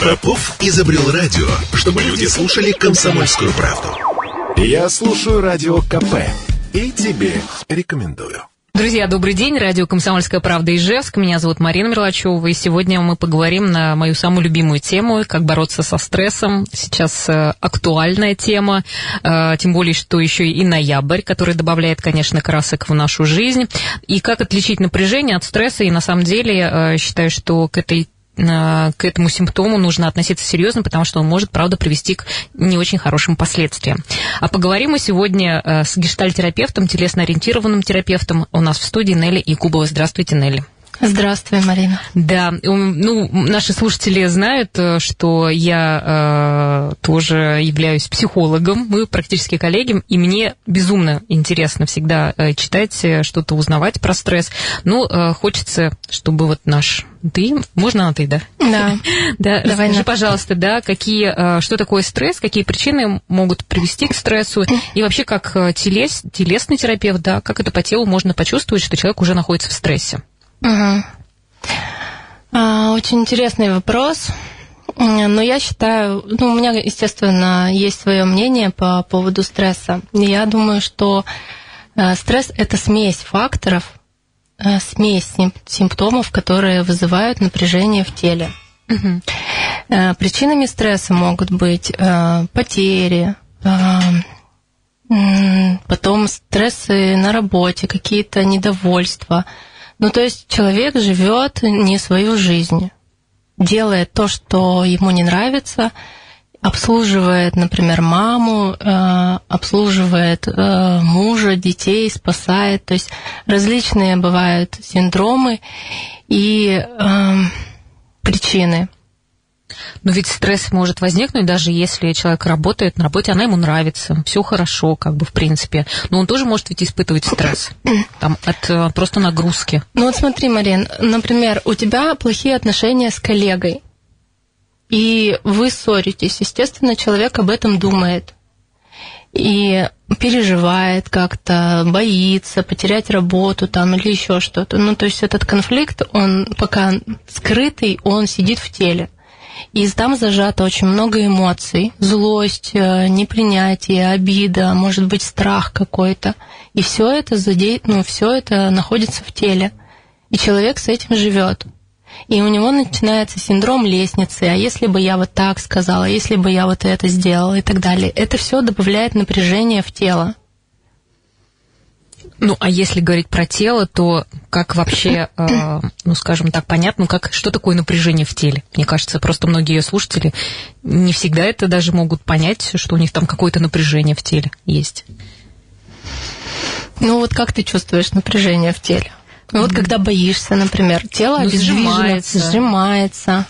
Попов изобрел радио, чтобы люди слушали комсомольскую правду. Я слушаю радио КП и тебе рекомендую. Друзья, добрый день. Радио «Комсомольская правда» Ижевск. Меня зовут Марина Мерлачева. И сегодня мы поговорим на мою самую любимую тему, как бороться со стрессом. Сейчас э, актуальная тема, э, тем более, что еще и ноябрь, который добавляет, конечно, красок в нашу жизнь. И как отличить напряжение от стресса. И на самом деле э, считаю, что к этой к этому симптому нужно относиться серьезно, потому что он может, правда, привести к не очень хорошим последствиям. А поговорим мы сегодня э, с гештальтерапевтом, телесно-ориентированным терапевтом. У нас в студии Нелли Якубова. Здравствуйте, Нелли. Здравствуй, Марина. Да, ну, наши слушатели знают, э, что я э, тоже являюсь психологом, мы практически коллеги, и мне безумно интересно всегда э, читать, э, что-то узнавать про стресс. Ну, э, хочется, чтобы вот наш ты, можно на ты, да? Да. да. Давай Скажи, на... пожалуйста, да, какие, что такое стресс, какие причины могут привести к стрессу, и вообще как телес, телесный терапевт, да, как это по телу можно почувствовать, что человек уже находится в стрессе? Угу. А, очень интересный вопрос. Но я считаю, ну, у меня, естественно, есть свое мнение по поводу стресса. Я думаю, что э, стресс это смесь факторов, э, смесь симптомов, которые вызывают напряжение в теле. Угу. Причинами стресса могут быть потери, потом стрессы на работе, какие-то недовольства, ну, то есть человек живет не свою жизнь, делает то, что ему не нравится, обслуживает, например, маму, э, обслуживает э, мужа, детей, спасает. То есть различные бывают синдромы и э, причины. Но ведь стресс может возникнуть, даже если человек работает на работе, она ему нравится, все хорошо, как бы в принципе. Но он тоже может ведь испытывать стресс там, от э, просто нагрузки. Ну вот смотри, Марин, например, у тебя плохие отношения с коллегой, и вы ссоритесь. Естественно, человек об этом думает и переживает как-то, боится потерять работу там или еще что-то. Ну, то есть этот конфликт, он пока скрытый, он сидит в теле. И там зажато очень много эмоций. Злость, э, непринятие, обида, может быть, страх какой-то. И все это, заде... ну, все это находится в теле. И человек с этим живет. И у него начинается синдром лестницы, а если бы я вот так сказала, а если бы я вот это сделала и так далее. Это все добавляет напряжение в тело. Ну, а если говорить про тело, то как вообще, э, ну, скажем так, понятно, как, что такое напряжение в теле? Мне кажется, просто многие слушатели не всегда это даже могут понять, что у них там какое-то напряжение в теле есть. Ну, вот как ты чувствуешь напряжение в теле? Ну, вот когда боишься, например, тело ну, сжимается, сжимается,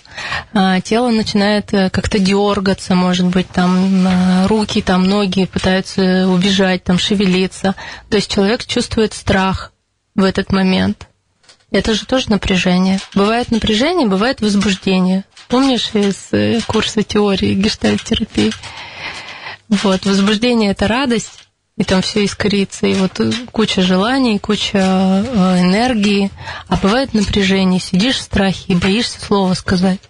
а, тело начинает э, как-то дергаться, может быть, там а, руки, там ноги пытаются убежать, там шевелиться. То есть человек чувствует страх в этот момент. Это же тоже напряжение. Бывает напряжение, бывает возбуждение. Помнишь из э, курса теории гештальт-терапии? Вот, возбуждение – это радость, и там все искрится, и вот куча желаний, куча э, энергии, а бывает напряжение, сидишь в страхе и боишься слова сказать.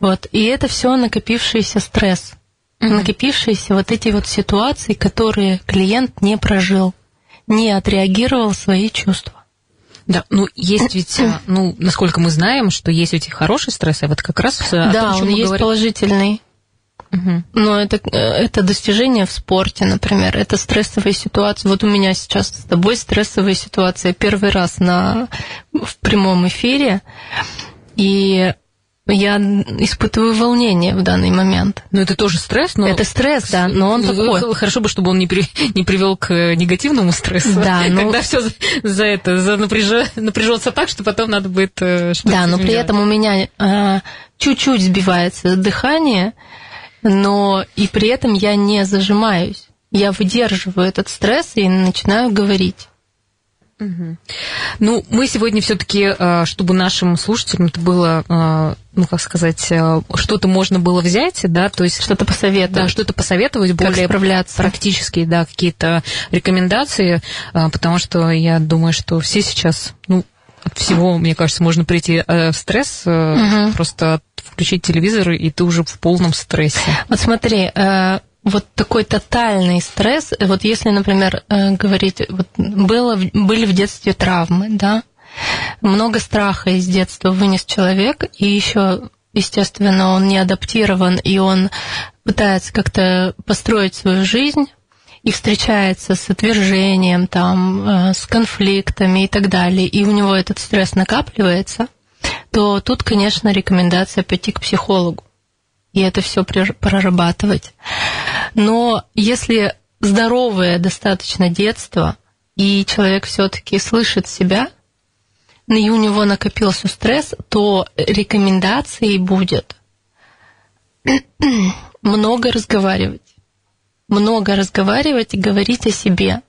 Вот, и это все накопившийся стресс, mm-hmm. накопившиеся вот эти вот ситуации, которые клиент не прожил, не отреагировал свои чувства. Да, ну есть ведь, э, ну, насколько мы знаем, что есть ведь и хороший стресс, а вот как раз о да, том, он есть говорим. положительный. Но это, это достижение в спорте, например. Это стрессовая ситуация. Вот у меня сейчас с тобой стрессовая ситуация. Первый раз на, в прямом эфире. И я испытываю волнение в данный момент. Но это тоже стресс, но... Это стресс, да, но он ну, такой... Хорошо бы, чтобы он не, при... не привел к негативному стрессу. Да, но... Когда все за, за это, за напряж... напряжется так, что потом надо будет э, Да, но при этом у меня а, чуть-чуть сбивается дыхание, но и при этом я не зажимаюсь. Я выдерживаю этот стресс и начинаю говорить. Угу. Ну, мы сегодня все-таки, э, чтобы нашим слушателям это было, э, ну, как сказать, э, что-то можно было взять, да, то есть... Что-то посоветовать. Да, что-то посоветовать, как более справляться. практические, да, какие-то рекомендации, потому что я думаю, что все сейчас, ну, от всего, мне кажется, можно прийти э, в стресс, угу. просто включить телевизор, и ты уже в полном стрессе. Вот смотри, вот такой тотальный стресс, вот если, например, говорить, вот было, были в детстве травмы, да, много страха из детства вынес человек, и еще, естественно, он не адаптирован, и он пытается как-то построить свою жизнь и встречается с отвержением, там, э, с конфликтами и так далее, и у него этот стресс накапливается, то тут, конечно, рекомендация пойти к психологу и это все прорабатывать. Но если здоровое достаточно детство, и человек все-таки слышит себя, и у него накопился стресс, то рекомендацией будет много разговаривать. Много разговаривать и говорить о себе.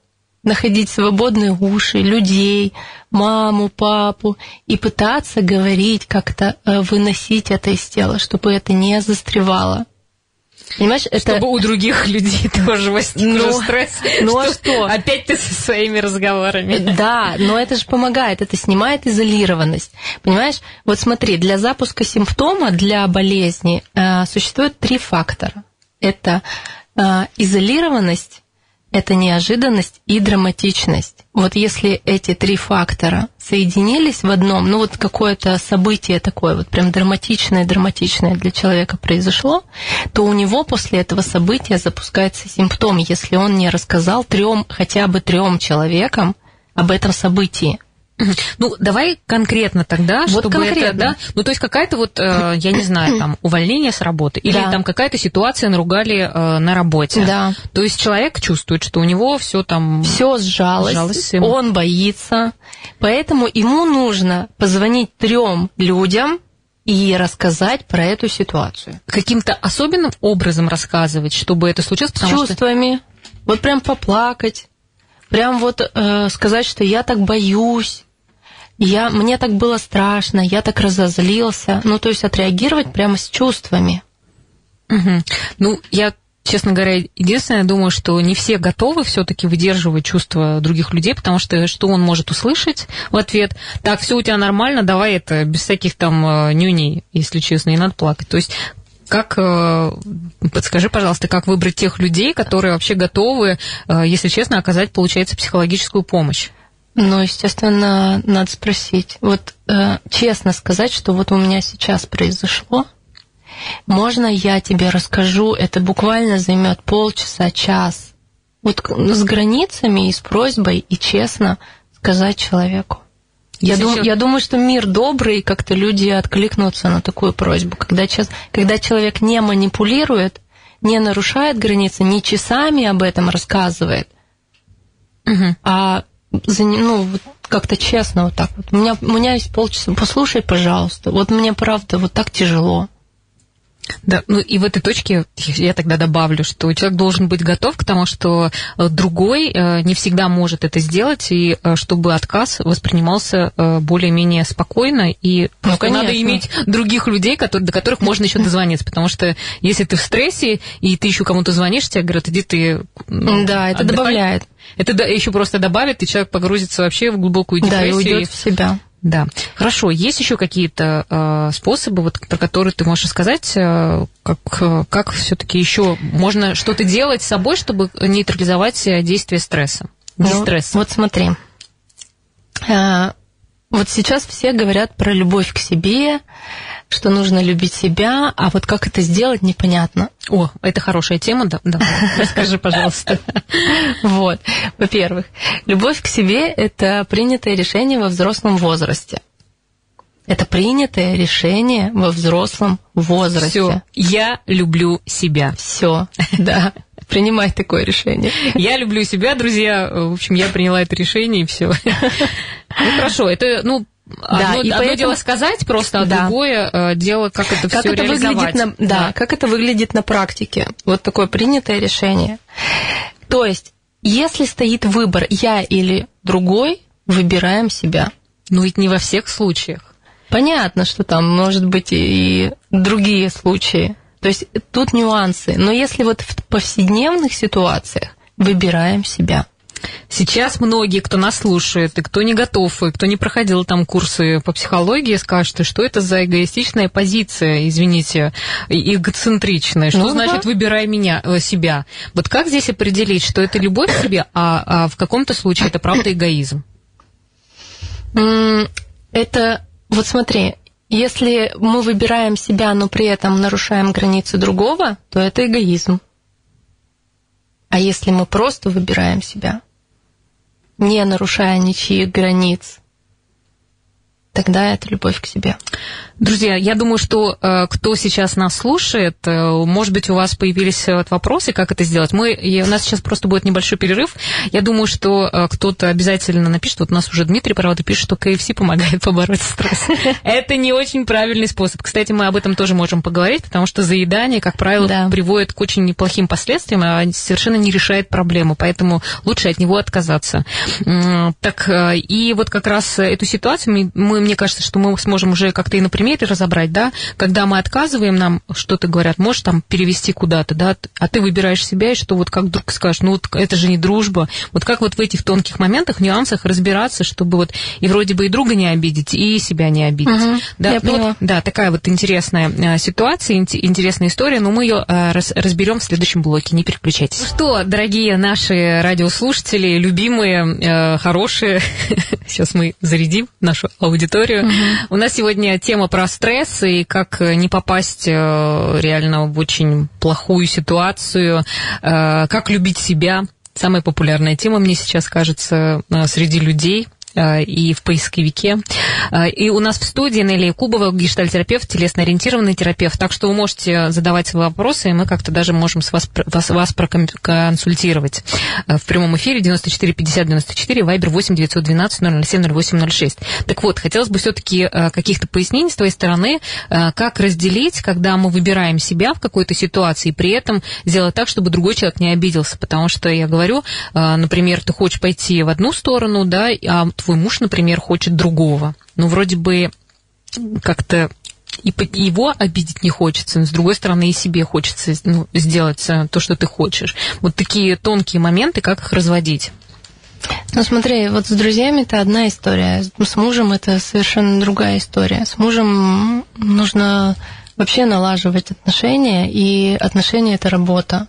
Находить свободные уши, людей, маму, папу и пытаться говорить, как-то э, выносить это из тела, чтобы это не застревало. Понимаешь, это... Чтобы у других людей тоже возник стресс. Ну а что? Опять ты со своими разговорами. Да, но это же помогает, это снимает изолированность. Понимаешь, вот смотри, для запуска симптома, для болезни э, существует три фактора. Это изолированность, это неожиданность и драматичность. Вот если эти три фактора соединились в одном, ну вот какое-то событие такое, вот прям драматичное-драматичное для человека произошло, то у него после этого события запускается симптом, если он не рассказал трем, хотя бы трем человекам об этом событии. Ну, давай конкретно тогда, вот чтобы конкретно. это, да, ну, то есть какая-то вот, э, я не знаю, там, увольнение с работы, или да. там какая-то ситуация наругали э, на работе. Да. То есть человек чувствует, что у него все там... Все сжалось, сжалось он боится, поэтому ему нужно позвонить трем людям, и рассказать про эту ситуацию. Каким-то особенным образом рассказывать, чтобы это случилось? С чувствами. Что... Вот прям поплакать. Прям вот э, сказать, что я так боюсь, я, мне так было страшно, я так разозлился. Ну, то есть отреагировать прямо с чувствами. Угу. Ну, я честно говоря, единственное, думаю, что не все готовы все-таки выдерживать чувства других людей, потому что что он может услышать в ответ? Так, все у тебя нормально, давай это без всяких там э, нюней, если честно, не надо плакать. То есть как, э, подскажи, пожалуйста, как выбрать тех людей, которые вообще готовы, э, если честно, оказать, получается, психологическую помощь? Ну, естественно, надо спросить. Вот э, честно сказать, что вот у меня сейчас произошло, можно я тебе расскажу, это буквально займет полчаса, час. Вот с границами и с просьбой, и честно сказать человеку. Я, дум, я думаю, что мир добрый, как-то люди откликнутся на такую просьбу. Когда, когда человек не манипулирует, не нарушает границы, не часами об этом рассказывает, угу. а ну, как-то честно вот так вот. У меня, у меня есть полчаса, послушай, пожалуйста. Вот мне правда вот так тяжело. Да, ну и в этой точке я тогда добавлю, что человек должен быть готов к тому, что э, другой э, не всегда может это сделать, и э, чтобы отказ воспринимался более-менее спокойно, и ну, надо иметь других людей, которые, до которых можно еще дозвониться, потому что если ты в стрессе, и ты еще кому-то звонишь, тебе говорят, иди ты Да, это отдыхай. добавляет. Это еще просто добавит, и человек погрузится вообще в глубокую депрессию. Да, и уйдет в себя. Да. Хорошо. Есть еще какие-то э, способы, вот, про которые ты можешь сказать, э, как, как все-таки еще можно что-то делать с собой, чтобы нейтрализовать действие стресса? Ну, Вот смотри. Э, вот сейчас все говорят про любовь к себе, что нужно любить себя, а вот как это сделать, непонятно. О, это хорошая тема, да? да. Расскажи, пожалуйста. Вот. Во-первых, любовь к себе – это принятое решение во взрослом возрасте. Это принятое решение во взрослом возрасте. Все. Я люблю себя. Все, да. Принимай такое решение. Я люблю себя, друзья. В общем, я приняла это решение, и все. Ну, хорошо, это, ну, да, одно, и одно поэтому... дело сказать просто, а да. другое э, дело, как это как все это реализовать. Выглядит на, да, да, как это выглядит на практике. Вот такое принятое решение. То есть, если стоит выбор я или другой, выбираем себя. Ну ведь не во всех случаях. Понятно, что там может быть и другие случаи. То есть тут нюансы. Но если вот в повседневных ситуациях выбираем себя. Сейчас многие, кто нас слушает, и кто не готов, и кто не проходил там курсы по психологии, скажут, что это за эгоистичная позиция, извините, эгоцентричная. Что ну, значит да. выбирай меня, э, себя? Вот как здесь определить, что это любовь к себе, а, а в каком-то случае это правда эгоизм? Это, вот смотри, если мы выбираем себя, но при этом нарушаем границы другого, то это эгоизм. А если мы просто выбираем себя, не нарушая ничьих границ, тогда это любовь к себе. Друзья, я думаю, что э, кто сейчас нас слушает, э, может быть, у вас появились э, вопросы, как это сделать. Мы, и у нас сейчас просто будет небольшой перерыв. Я думаю, что э, кто-то обязательно напишет. Вот у нас уже Дмитрий, правда, пишет, что КФС помогает побороть стресс. Это не очень правильный способ. Кстати, мы об этом тоже можем поговорить, потому что заедание, как правило, да. приводит к очень неплохим последствиям, а совершенно не решает проблему. Поэтому лучше от него отказаться. Так, э, и вот как раз эту ситуацию мы, мне кажется, что мы сможем уже как-то и на примере разобрать, да, когда мы отказываем, нам что-то говорят, можешь там перевести куда-то, да, а ты выбираешь себя, и что вот как вдруг скажешь, ну вот это же не дружба, вот как вот в этих тонких моментах, нюансах разбираться, чтобы вот и вроде бы и друга не обидеть, и себя не обидеть. Угу, да, я ну, вот, да, такая вот интересная э, ситуация, интересная история, но мы ее э, раз, разберем в следующем блоке, не переключайтесь. Ну что, дорогие наши радиослушатели, любимые, э, хорошие, сейчас мы зарядим нашу аудиторию. Угу. У нас сегодня тема про стресс и как не попасть э, реально в очень плохую ситуацию, э, как любить себя. Самая популярная тема, мне сейчас кажется, э, среди людей – Э, и в поисковике. Э, и у нас в студии Нелли Кубова, гештальтерапевт, телесно-ориентированный терапевт. Так что вы можете задавать свои вопросы, и мы как-то даже можем с вас, вас, вас проконсультировать. Э, в прямом эфире 94 50 94, вайбер 8 912 007 0806. Так вот, хотелось бы все-таки каких-то пояснений с твоей стороны, как разделить, когда мы выбираем себя в какой-то ситуации, и при этом сделать так, чтобы другой человек не обиделся. Потому что я говорю, например, ты хочешь пойти в одну сторону, да, а твой муж, например, хочет другого. Ну, вроде бы как-то и его обидеть не хочется, но с другой стороны и себе хочется ну, сделать э, то, что ты хочешь. Вот такие тонкие моменты, как их разводить. Ну смотри, вот с друзьями это одна история, с мужем это совершенно другая история. С мужем нужно вообще налаживать отношения, и отношения это работа.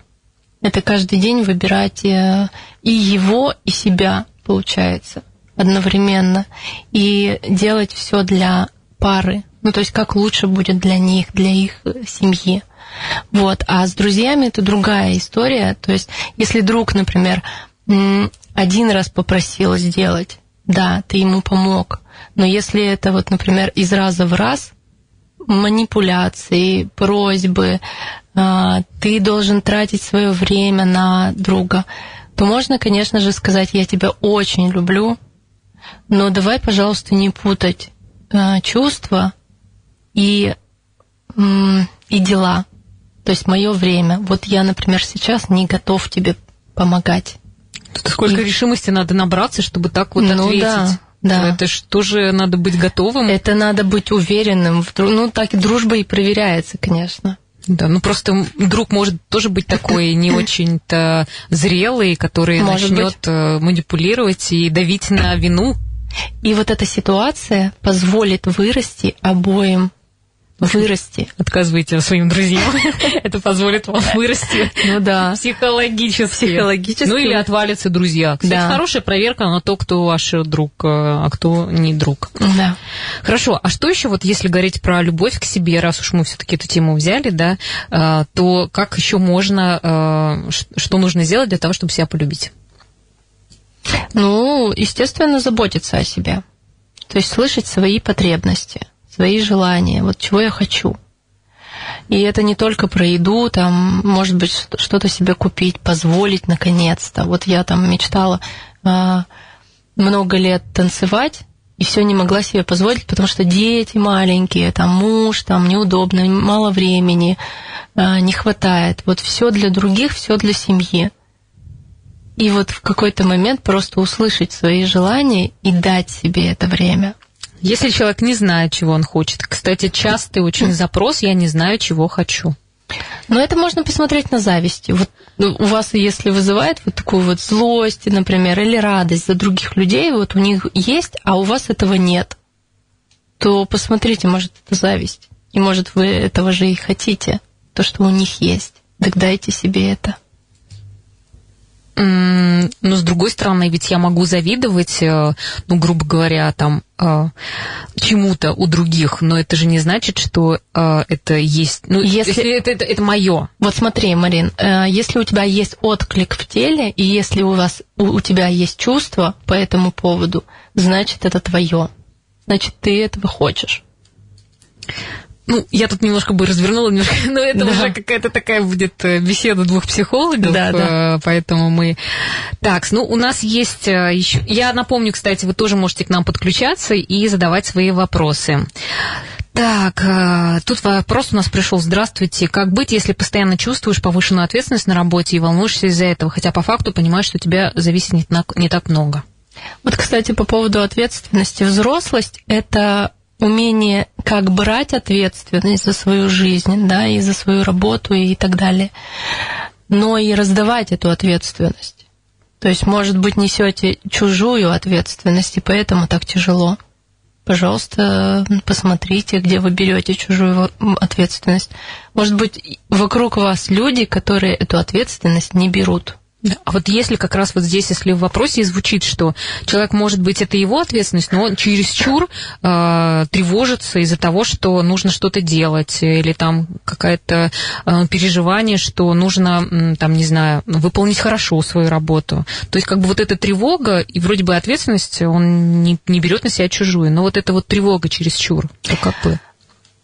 Это каждый день выбирать э, и его, и себя, получается одновременно и делать все для пары. Ну, то есть как лучше будет для них, для их семьи. Вот. А с друзьями это другая история. То есть, если друг, например, один раз попросил сделать, да, ты ему помог. Но если это вот, например, из раза в раз, манипуляции, просьбы, а, ты должен тратить свое время на друга, то можно, конечно же, сказать, я тебя очень люблю, но давай, пожалуйста, не путать э, чувства и, и дела. То есть мое время. Вот я, например, сейчас не готов тебе помогать. Тут сколько и... решимости надо набраться, чтобы так вот ну, ответить. Да. Да. Это же тоже надо быть готовым. Это надо быть уверенным. Ну, так и дружба и проверяется, конечно. Да, ну просто друг может тоже быть такой не очень-то зрелый, который может начнет быть. Э, манипулировать и давить на вину. И вот эта ситуация позволит вырасти обоим вырасти. Отказывайте своим друзьям. Это позволит вам вырасти. Ну да. Психологически. Психологически. Ну или отвалятся друзья. Кстати, да. хорошая проверка на то, кто ваш друг, э, а кто не друг. Да. Хорошо. А что еще вот если говорить про любовь к себе, раз уж мы все-таки эту тему взяли, да, э, то как еще можно, э, что нужно сделать для того, чтобы себя полюбить? Ну, естественно, заботиться о себе. То есть слышать свои потребности – свои желания, вот чего я хочу. И это не только про еду, там, может быть, что-то себе купить, позволить наконец-то. Вот я там мечтала э, много лет танцевать, и все не могла себе позволить, потому что дети маленькие, там муж, там неудобно, мало времени, э, не хватает. Вот все для других, все для семьи. И вот в какой-то момент просто услышать свои желания и дать себе это время – если человек не знает, чего он хочет. Кстати, частый очень запрос «я не знаю, чего хочу». Но это можно посмотреть на зависти. Вот ну, у вас, если вызывает вот такую вот злость, например, или радость за других людей, вот у них есть, а у вас этого нет, то посмотрите, может, это зависть. И может, вы этого же и хотите, то, что у них есть. Так дайте себе это. Но с другой стороны, ведь я могу завидовать, э, ну, грубо говоря, там, э, чему-то у других, но это же не значит, что э, это есть, ну, если, если это, это, это мое. Вот смотри, Марин, если у тебя есть отклик в теле, и если у вас у, у тебя есть чувство по этому поводу, значит, это твое. Значит, ты этого хочешь. Ну, я тут немножко бы развернула, немножко, но это да. уже какая-то такая будет э, беседа двух психологов, да, да. Э, поэтому мы... Так, ну, у нас есть э, еще... Я напомню, кстати, вы тоже можете к нам подключаться и задавать свои вопросы. Так, тут вопрос у нас пришел. Здравствуйте. Как быть, если постоянно чувствуешь повышенную ответственность на работе и волнуешься из-за этого, хотя по факту понимаешь, что у тебя зависит не так, не так много? Вот, кстати, по поводу ответственности. Взрослость – это умение как брать ответственность за свою жизнь, да, и за свою работу и так далее, но и раздавать эту ответственность. То есть, может быть, несете чужую ответственность, и поэтому так тяжело. Пожалуйста, посмотрите, где вы берете чужую ответственность. Может быть, вокруг вас люди, которые эту ответственность не берут. А вот если как раз вот здесь, если в вопросе звучит, что человек, может быть, это его ответственность, но он чересчур э, тревожится из-за того, что нужно что-то делать, или там какое-то э, переживание, что нужно, там, не знаю, выполнить хорошо свою работу. То есть как бы вот эта тревога, и вроде бы ответственность он не, не берет на себя чужую, но вот эта вот тревога чересчур, как бы...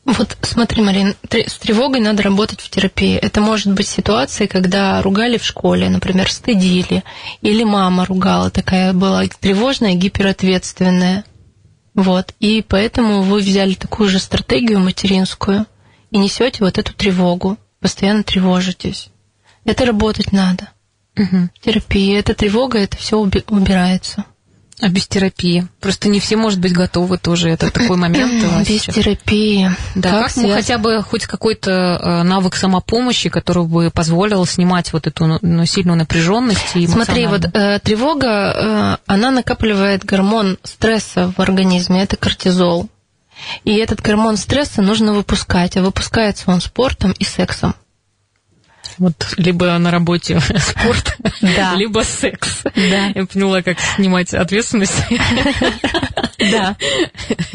Вот смотри, Марин, с тревогой надо работать в терапии. Это может быть ситуация, когда ругали в школе, например, стыдили, или мама ругала, такая была тревожная, гиперответственная. Вот. И поэтому вы взяли такую же стратегию материнскую и несете вот эту тревогу, постоянно тревожитесь. Это работать надо. Угу. Терапия, эта тревога, это все убирается. А без терапии? Просто не все, может быть, готовы тоже. Это такой момент. Без сейчас. терапии. Да, как, как связ... хотя бы хоть какой-то э, навык самопомощи, который бы позволил снимать вот эту ну, сильную напряженность. И Смотри, вот э, тревога, э, она накапливает гормон стресса в организме, это кортизол. И этот гормон стресса нужно выпускать, а выпускается он спортом и сексом. Вот либо на работе спорт, да. либо секс. Да. Я поняла, как снимать ответственность. Да.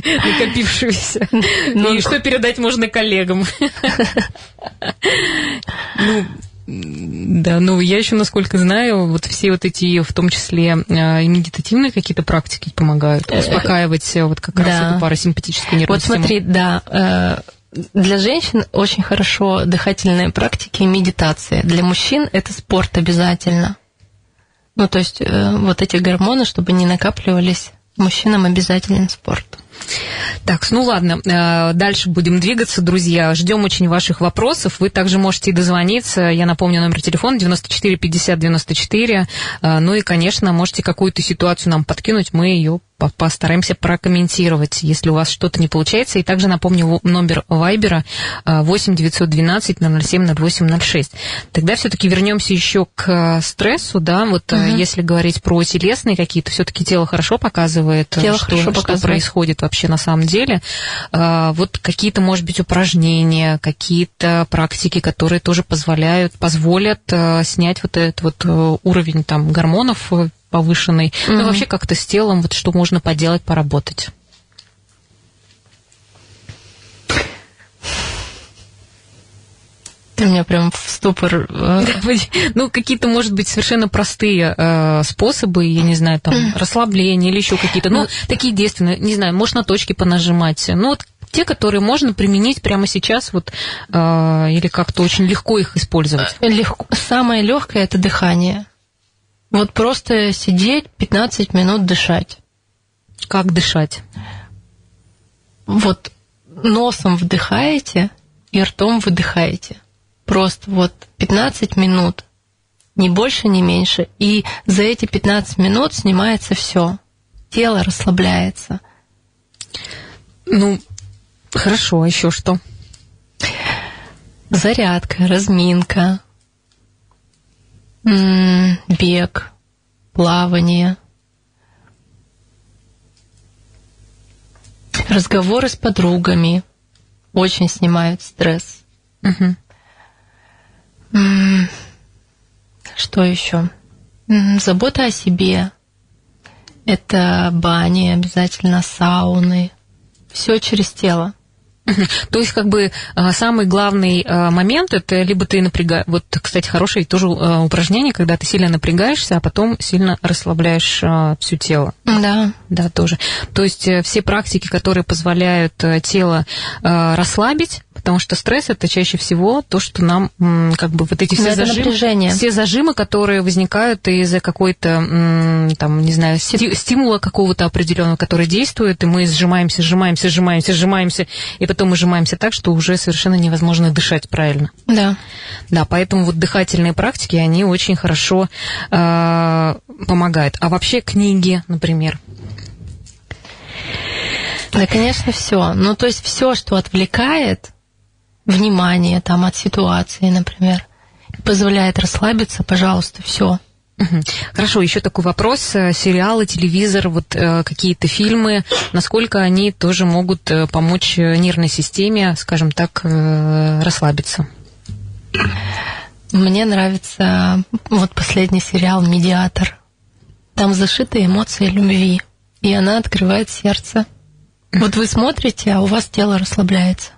Накопившуюся. Ну, И что передать можно коллегам. Ну, да, ну я еще, насколько знаю, вот все вот эти, в том числе э, и медитативные какие-то практики помогают э, успокаивать э, вот как да. раз эту парасимпатическую нервную Вот смотри, да, для женщин очень хорошо дыхательные практики и медитация. Для мужчин это спорт обязательно. Ну, то есть э, вот эти гормоны, чтобы не накапливались, мужчинам обязателен спорт. Так, ну ладно, э, дальше будем двигаться, друзья. Ждем очень ваших вопросов. Вы также можете дозвониться. Я напомню номер телефона 94 50 94. Ну и, конечно, можете какую-то ситуацию нам подкинуть, мы ее постараемся прокомментировать, если у вас что-то не получается. И также напомню номер Вайбера 8 912 007 0806. Тогда все-таки вернемся еще к стрессу, да, вот угу. если говорить про телесные какие-то, все-таки тело хорошо показывает, тело что, хорошо показывает. что происходит вообще на самом деле. А, вот какие-то, может быть, упражнения, какие-то практики, которые тоже позволяют, позволят а, снять вот этот вот э, уровень там гормонов э, повышенный, mm-hmm. ну вообще как-то с телом, вот что можно поделать, поработать. Ты меня прям в ступор... Э. Ну, какие-то, может быть, совершенно простые э, способы, я не знаю, там, расслабление или еще какие-то, ну, такие действенные, не знаю, можно точки понажимать. Ну, вот те, которые можно применить прямо сейчас, вот, э, или как-то очень легко их использовать. Легко. Самое легкое это дыхание. Вот просто сидеть 15 минут дышать. Как дышать? Вот носом вдыхаете и ртом выдыхаете. Просто вот 15 минут, ни больше, ни меньше. И за эти 15 минут снимается все. Тело расслабляется. Ну, хорошо, а еще что? зарядка, разминка, бег, плавание, разговоры с подругами очень снимают стресс. Угу. Что еще? Забота о себе. Это бани, обязательно сауны. Все через тело. То есть, как бы, а, самый главный а, момент это либо ты напрягаешь... Вот, кстати, хорошее тоже а, упражнение, когда ты сильно напрягаешься, а потом сильно расслабляешь все тело. Да. Да, тоже. То есть, э, все практики, которые позволяют э, тело расслабить, потому что стресс это чаще всего то, что нам как бы вот эти все зажимы, все зажимы, которые возникают из-за какой-то там не знаю стимула какого-то определенного, который действует, и мы сжимаемся, сжимаемся, сжимаемся, сжимаемся, и потом мы сжимаемся так, что уже совершенно невозможно дышать правильно. Да. Да, поэтому вот дыхательные практики они очень хорошо э, помогают. А вообще книги, например. Да, конечно, все. Ну, то есть все, что отвлекает, внимание там от ситуации, например, позволяет расслабиться, пожалуйста, все. Хорошо, еще такой вопрос. Э, сериалы, телевизор, вот э, какие-то фильмы, насколько они тоже могут э, помочь нервной системе, скажем так, расслабиться? Мне нравится вот последний сериал «Медиатор». Там зашиты эмоции любви, и она открывает сердце. Вот вы смотрите, а у вас тело расслабляется.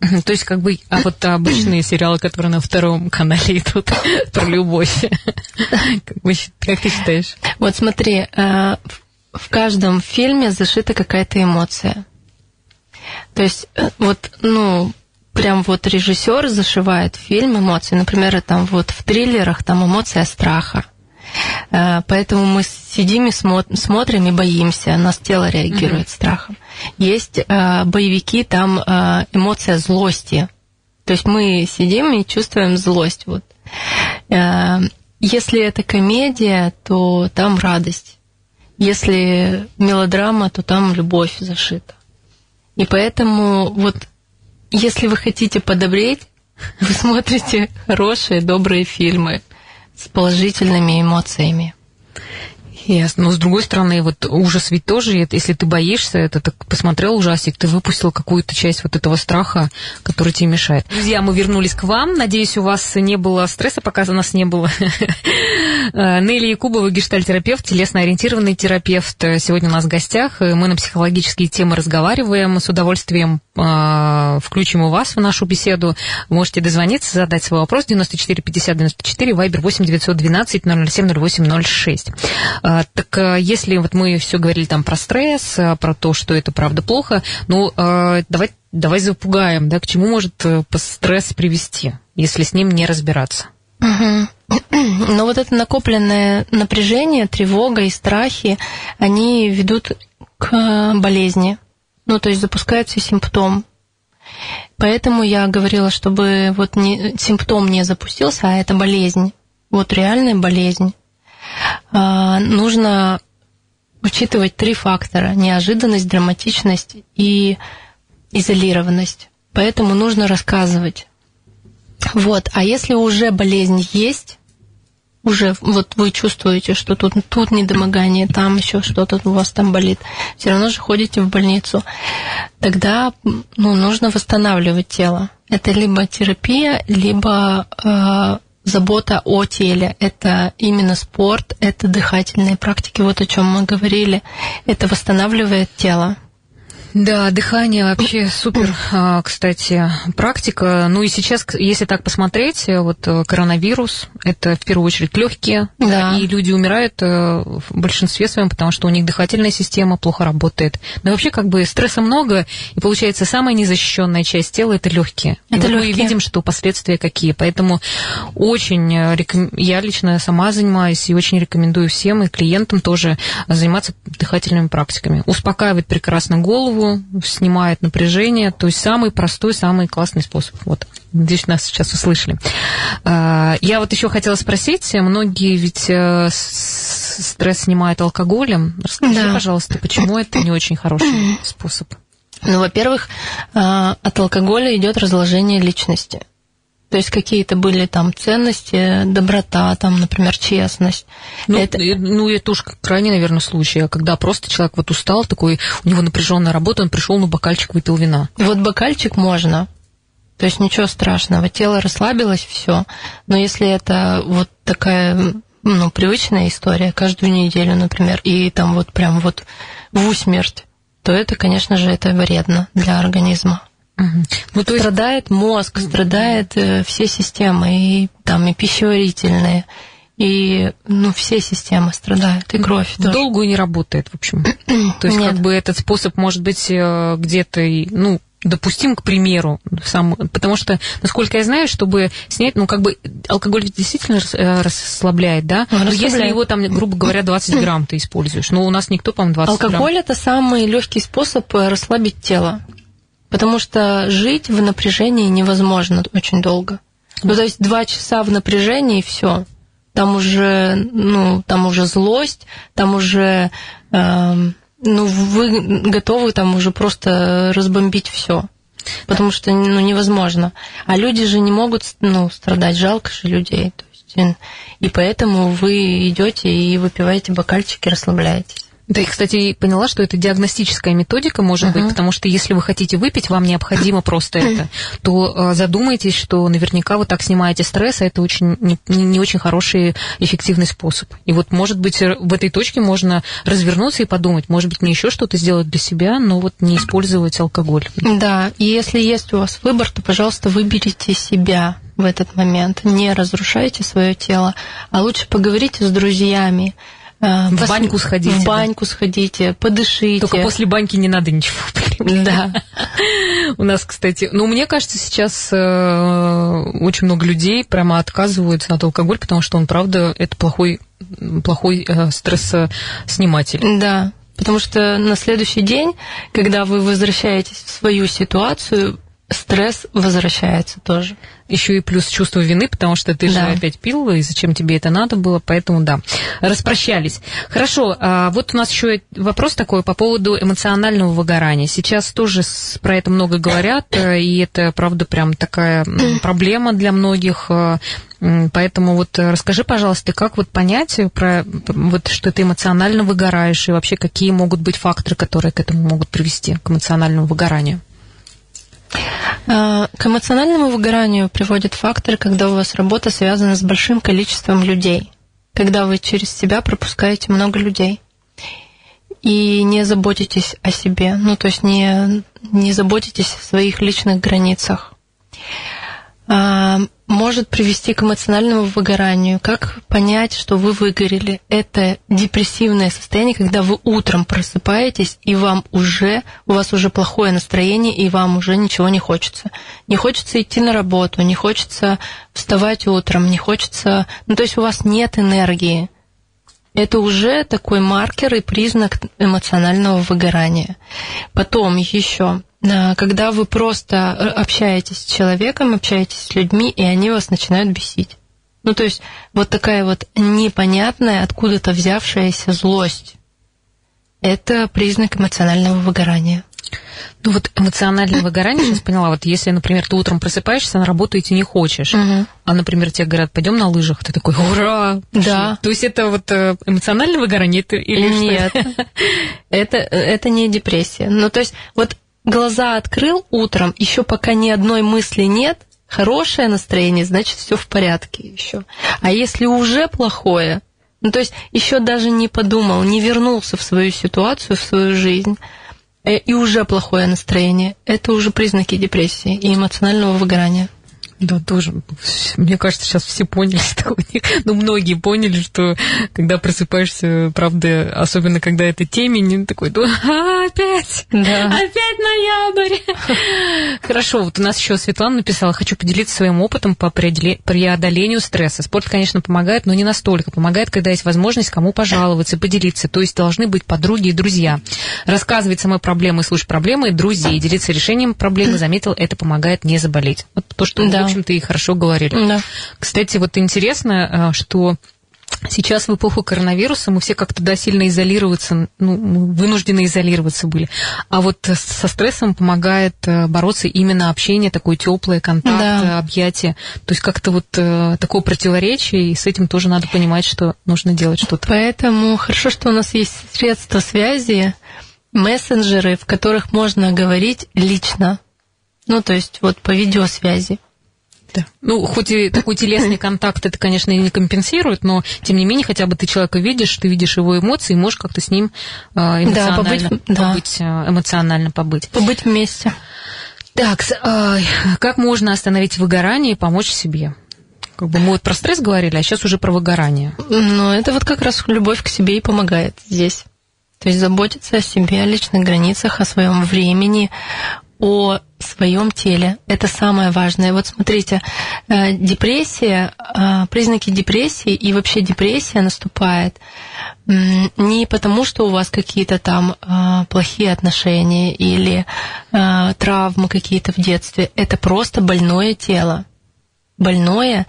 То есть, как бы, а вот обычные сериалы, которые на втором канале идут про любовь, как, вы, как ты считаешь? Вот смотри, э, в каждом фильме зашита какая-то эмоция. То есть, э, вот, ну, прям вот режиссер зашивает фильм эмоции. Например, там вот в триллерах там эмоция страха. Э, поэтому мы сидим и смотрим и боимся, нас тело реагирует mm-hmm. страхом. Есть э, боевики, там э, эмоция злости. То есть мы сидим и чувствуем злость. Вот. Если это комедия, то там радость. Если мелодрама, то там любовь зашита. И поэтому вот если вы хотите подобреть, вы смотрите хорошие, добрые фильмы с положительными эмоциями. Ясно. Но с другой стороны, вот ужас ведь тоже, если ты боишься, это так посмотрел ужасик, ты выпустил какую-то часть вот этого страха, который тебе мешает. Друзья, мы вернулись к вам. Надеюсь, у вас не было стресса, пока у нас не было. Э, Нелли Якубова, гештальтерапевт, телесно-ориентированный терапевт. Сегодня у нас в гостях. Мы на психологические темы разговариваем. С удовольствием э, включим у вас в нашу беседу. Можете дозвониться, задать свой вопрос. 94 50 94, вайбер 8 912 007 08 06. А, так а, если вот мы все говорили там про стресс, а, про то, что это правда плохо, ну давай, давай запугаем, да, к чему может э, стресс привести, если с ним не разбираться? Но вот это накопленное напряжение, тревога и страхи, они ведут к болезни. Ну, то есть запускается симптом. Поэтому я говорила, чтобы вот не, симптом не запустился, а это болезнь. Вот реальная болезнь. А, нужно учитывать три фактора. Неожиданность, драматичность и изолированность. Поэтому нужно рассказывать. Вот. А если уже болезнь есть, уже вот вы чувствуете, что тут, тут недомогание, там еще что-то у вас там болит, все равно же ходите в больницу, тогда ну, нужно восстанавливать тело. Это либо терапия, либо э, забота о теле. Это именно спорт, это дыхательные практики, вот о чем мы говорили. Это восстанавливает тело. Да, дыхание вообще супер, а, кстати, практика. Ну и сейчас, если так посмотреть, вот э, коронавирус, это в первую очередь легкие, да. и люди умирают э, в большинстве своем, потому что у них дыхательная система плохо работает. Но вообще как бы стресса много, и получается самая незащищенная часть тела это легкие. Это и вот мы видим, что последствия какие. Поэтому очень э, реком... я лично сама занимаюсь и очень рекомендую всем и клиентам тоже заниматься дыхательными практиками. Успокаивает прекрасно голову, снимает напряжение. То есть самый простой, самый классный способ. Вот. Здесь нас сейчас услышали. А, я вот еще хотела спросить, многие ведь э, стресс снимают алкоголем. Расскажи, да. пожалуйста, почему это не очень хороший способ? Ну, во-первых, от алкоголя идет разложение личности. То есть какие-то были там ценности, доброта, там, например, честность. Ну, это, ну, это уж крайне, наверное, случай, а когда просто человек вот устал, такой, у него напряженная работа, он пришел, ну, бокальчик выпил вина. Вот бокальчик можно, то есть ничего страшного, тело расслабилось, все. Но если это вот такая ну, привычная история, каждую неделю, например, и там вот прям вот в усмерть, то это, конечно же, это вредно для организма. Угу. Ну, то есть... Страдает мозг, страдает э, все системы, и там и пищеварительные, и ну, все системы страдают, и кровь тоже. Долгую не работает, в общем. То есть, Нет. как бы этот способ может быть э, где-то, ну, допустим, к примеру, сам, потому что, насколько я знаю, чтобы снять, ну, как бы, алкоголь действительно э, расслабляет, да? Но если его там, грубо говоря, 20 грамм ты используешь, но у нас никто, по-моему, 20 алкоголь грамм. Алкоголь – это самый легкий способ расслабить тело. Потому что жить в напряжении невозможно очень долго. Ну, то есть два часа в напряжении и все. Там уже, ну, там уже злость, там уже, э, ну, вы готовы там уже просто разбомбить все. Потому что ну, невозможно. А люди же не могут ну, страдать, жалко же людей. То есть, и поэтому вы идете и выпиваете бокальчики, расслабляетесь. Да, и, кстати, поняла, что это диагностическая методика может uh-huh. быть, потому что если вы хотите выпить, вам необходимо просто это, то э, задумайтесь, что наверняка вы так снимаете стресс, а это очень не, не очень хороший эффективный способ. И вот, может быть, в этой точке можно развернуться и подумать, может быть, мне еще что-то сделать для себя, но вот не использовать алкоголь. Да, и если есть у вас выбор, то, пожалуйста, выберите себя в этот момент. Не разрушайте свое тело, а лучше поговорите с друзьями, а, в баньку сходите. В баньку да. сходите, подышите. Только после баньки не надо ничего Да. У нас, кстати, ну, мне кажется, сейчас э, очень много людей прямо отказываются от алкоголя, потому что он, правда, это плохой, плохой э, стрессосниматель. Да, потому что на следующий день, когда вы возвращаетесь в свою ситуацию, стресс возвращается тоже. Еще и плюс чувство вины, потому что ты да. же опять пил, и зачем тебе это надо было, поэтому да. Распрощались. Хорошо, а вот у нас еще вопрос такой по поводу эмоционального выгорания. Сейчас тоже про это много говорят, э, и это, правда, прям такая проблема для многих. Э, поэтому вот расскажи, пожалуйста, как вот понять, про, вот, что ты эмоционально выгораешь, и вообще какие могут быть факторы, которые к этому могут привести, к эмоциональному выгоранию? А, к эмоциональному выгоранию приводят факторы, когда у вас работа связана с большим количеством людей, когда вы через себя пропускаете много людей и не заботитесь о себе, ну то есть не, не заботитесь о своих личных границах. Может привести к эмоциональному выгоранию. Как понять, что вы выгорели? Это депрессивное состояние, когда вы утром просыпаетесь, и вам уже, у вас уже плохое настроение, и вам уже ничего не хочется. Не хочется идти на работу, не хочется вставать утром, не хочется... Ну, то есть у вас нет энергии. Это уже такой маркер и признак эмоционального выгорания. Потом еще когда вы просто э, общаетесь с человеком, общаетесь с людьми, и они вас начинают бесить. Ну, то есть вот такая вот непонятная, откуда-то взявшаяся злость. Это признак эмоционального выгорания. Ну вот эмоциональное выгорание, сейчас поняла, вот если, например, ты утром просыпаешься, на работу идти не хочешь, угу. а, например, тебе говорят, пойдем на лыжах, ты такой, ура! Да. То есть это вот э, эмоциональное выгорание это, или Нет, это, это не депрессия. Ну то есть вот глаза открыл утром, еще пока ни одной мысли нет, хорошее настроение, значит, все в порядке еще. А если уже плохое, ну, то есть еще даже не подумал, не вернулся в свою ситуацию, в свою жизнь, э, и уже плохое настроение, это уже признаки депрессии и эмоционального выгорания. Да, тоже. Мне кажется, сейчас все поняли, что ну, многие поняли, что когда просыпаешься, правда, особенно когда это темень, такой, ну, а, опять, да. опять ноябрь. Хорошо, вот у нас еще Светлана написала, хочу поделиться своим опытом по преодолению стресса. Спорт, конечно, помогает, но не настолько. Помогает, когда есть возможность кому пожаловаться, поделиться. То есть должны быть подруги и друзья. Рассказывать самой проблемы, слушать проблемы друзей, делиться решением проблемы, заметил, это помогает не заболеть. Вот то, что да общем-то, и хорошо говорили. Да. Кстати, вот интересно, э, что Сейчас в эпоху коронавируса мы все как-то да, сильно изолироваться, ну, вынуждены изолироваться были. А вот со стрессом помогает э, бороться именно общение, такое теплое, контакт, да. объятие. То есть как-то вот э, такое противоречие, и с этим тоже надо понимать, что нужно делать что-то. Поэтому хорошо, что у нас есть средства связи, мессенджеры, в которых можно говорить лично. Ну, то есть вот по видеосвязи. Да. Ну, хоть и такой телесный контакт это, конечно, и не компенсирует, но тем не менее, хотя бы ты человека видишь, ты видишь его эмоции, и можешь как-то с ним эмоционально да, побыть, побыть да. эмоционально побыть. Побыть вместе. Так, как можно остановить выгорание и помочь себе? Как бы мы вот про стресс говорили, а сейчас уже про выгорание. Ну, это вот как раз любовь к себе и помогает здесь. То есть заботиться о себе, о личных границах, о своем времени, о своем теле. Это самое важное. Вот смотрите, э, депрессия, э, признаки депрессии и вообще депрессия наступает не потому, что у вас какие-то там э, плохие отношения или травмы какие-то в детстве. Это просто больное тело. Больное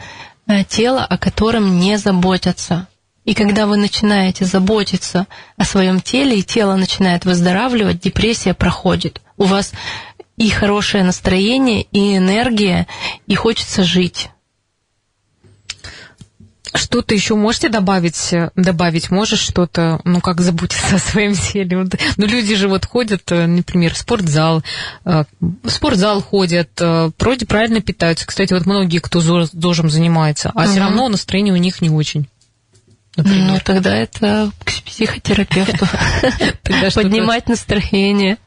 тело, о котором не заботятся. И когда вы начинаете заботиться о своем теле, и тело начинает выздоравливать, депрессия проходит. У вас и хорошее настроение, и энергия, и хочется жить. Что-то еще можете добавить? Добавить можешь что-то, ну, как заботиться о своем теле? Ну, люди же вот ходят, э, например, в спортзал, э, в спортзал ходят, э, вроде правильно питаются. Кстати, вот многие, кто ЗОЖем занимается, а угу. все равно настроение у них не очень. Например. Ну, тогда это к психотерапевту. Поднимать настроение.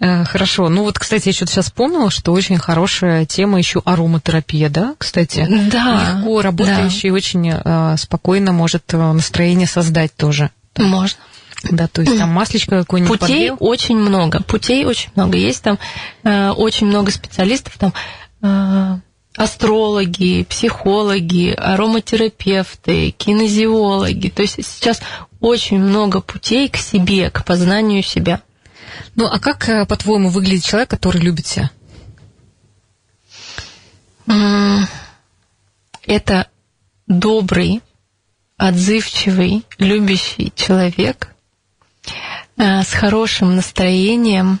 Э, хорошо. Ну вот, кстати, я что-то сейчас вспомнила, что очень хорошая тема еще ароматерапия, да, кстати? Да. Легко работающая да. и очень э, спокойно может э, настроение создать тоже. Можно. Да, то есть там маслечко какое-нибудь Путей подлил. очень много, путей очень много. Есть там э, очень много специалистов, там э, астрологи, психологи, ароматерапевты, кинезиологи. То есть сейчас очень много путей к себе, к познанию себя. Ну, а как, э, по-твоему, выглядит человек, который любит себя? Это добрый, отзывчивый, любящий человек э, с хорошим настроением,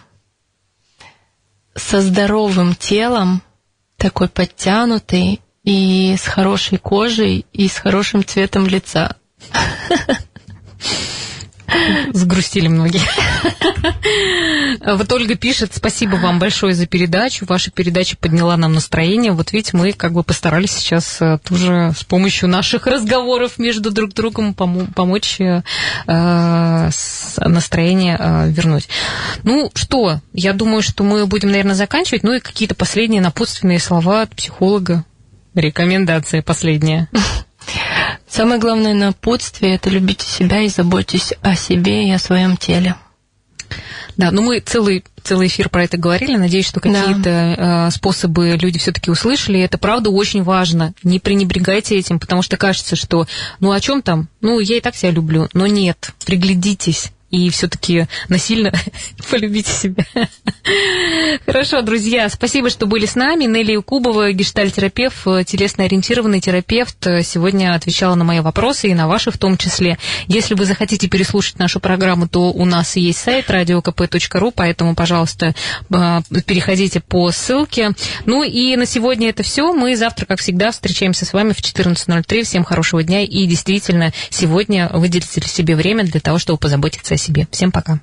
со здоровым телом, такой подтянутый и с хорошей кожей и с хорошим цветом лица. Загрустили многие. Вот Ольга пишет, спасибо вам большое за передачу. Ваша передача подняла нам настроение. Вот видите, мы как бы постарались сейчас э, тоже с помощью наших разговоров между друг другом помочь э, настроение э, вернуть. Ну что, я думаю, что мы будем, наверное, заканчивать. Ну и какие-то последние напутственные слова от психолога. Рекомендация последняя. Самое главное напутствие – это любите себя и заботьтесь о себе и о своем теле. Да, ну мы целый, целый эфир про это говорили. Надеюсь, что какие-то да. э, способы люди все-таки услышали. Это правда очень важно. Не пренебрегайте этим, потому что кажется, что ну о чем там? Ну, я и так себя люблю. Но нет, приглядитесь и все-таки насильно полюбите себя. Хорошо, друзья, спасибо, что были с нами. Нелли Кубова, гештальтерапевт, телесно-ориентированный терапевт, сегодня отвечала на мои вопросы и на ваши в том числе. Если вы захотите переслушать нашу программу, то у нас есть сайт radiokp.ru, поэтому, пожалуйста, а, переходите по ссылке. Ну и на сегодня это все. Мы завтра, как всегда, встречаемся с вами в 14.03. Всем хорошего дня и действительно сегодня выделите себе время для того, чтобы позаботиться о себе. Всем пока.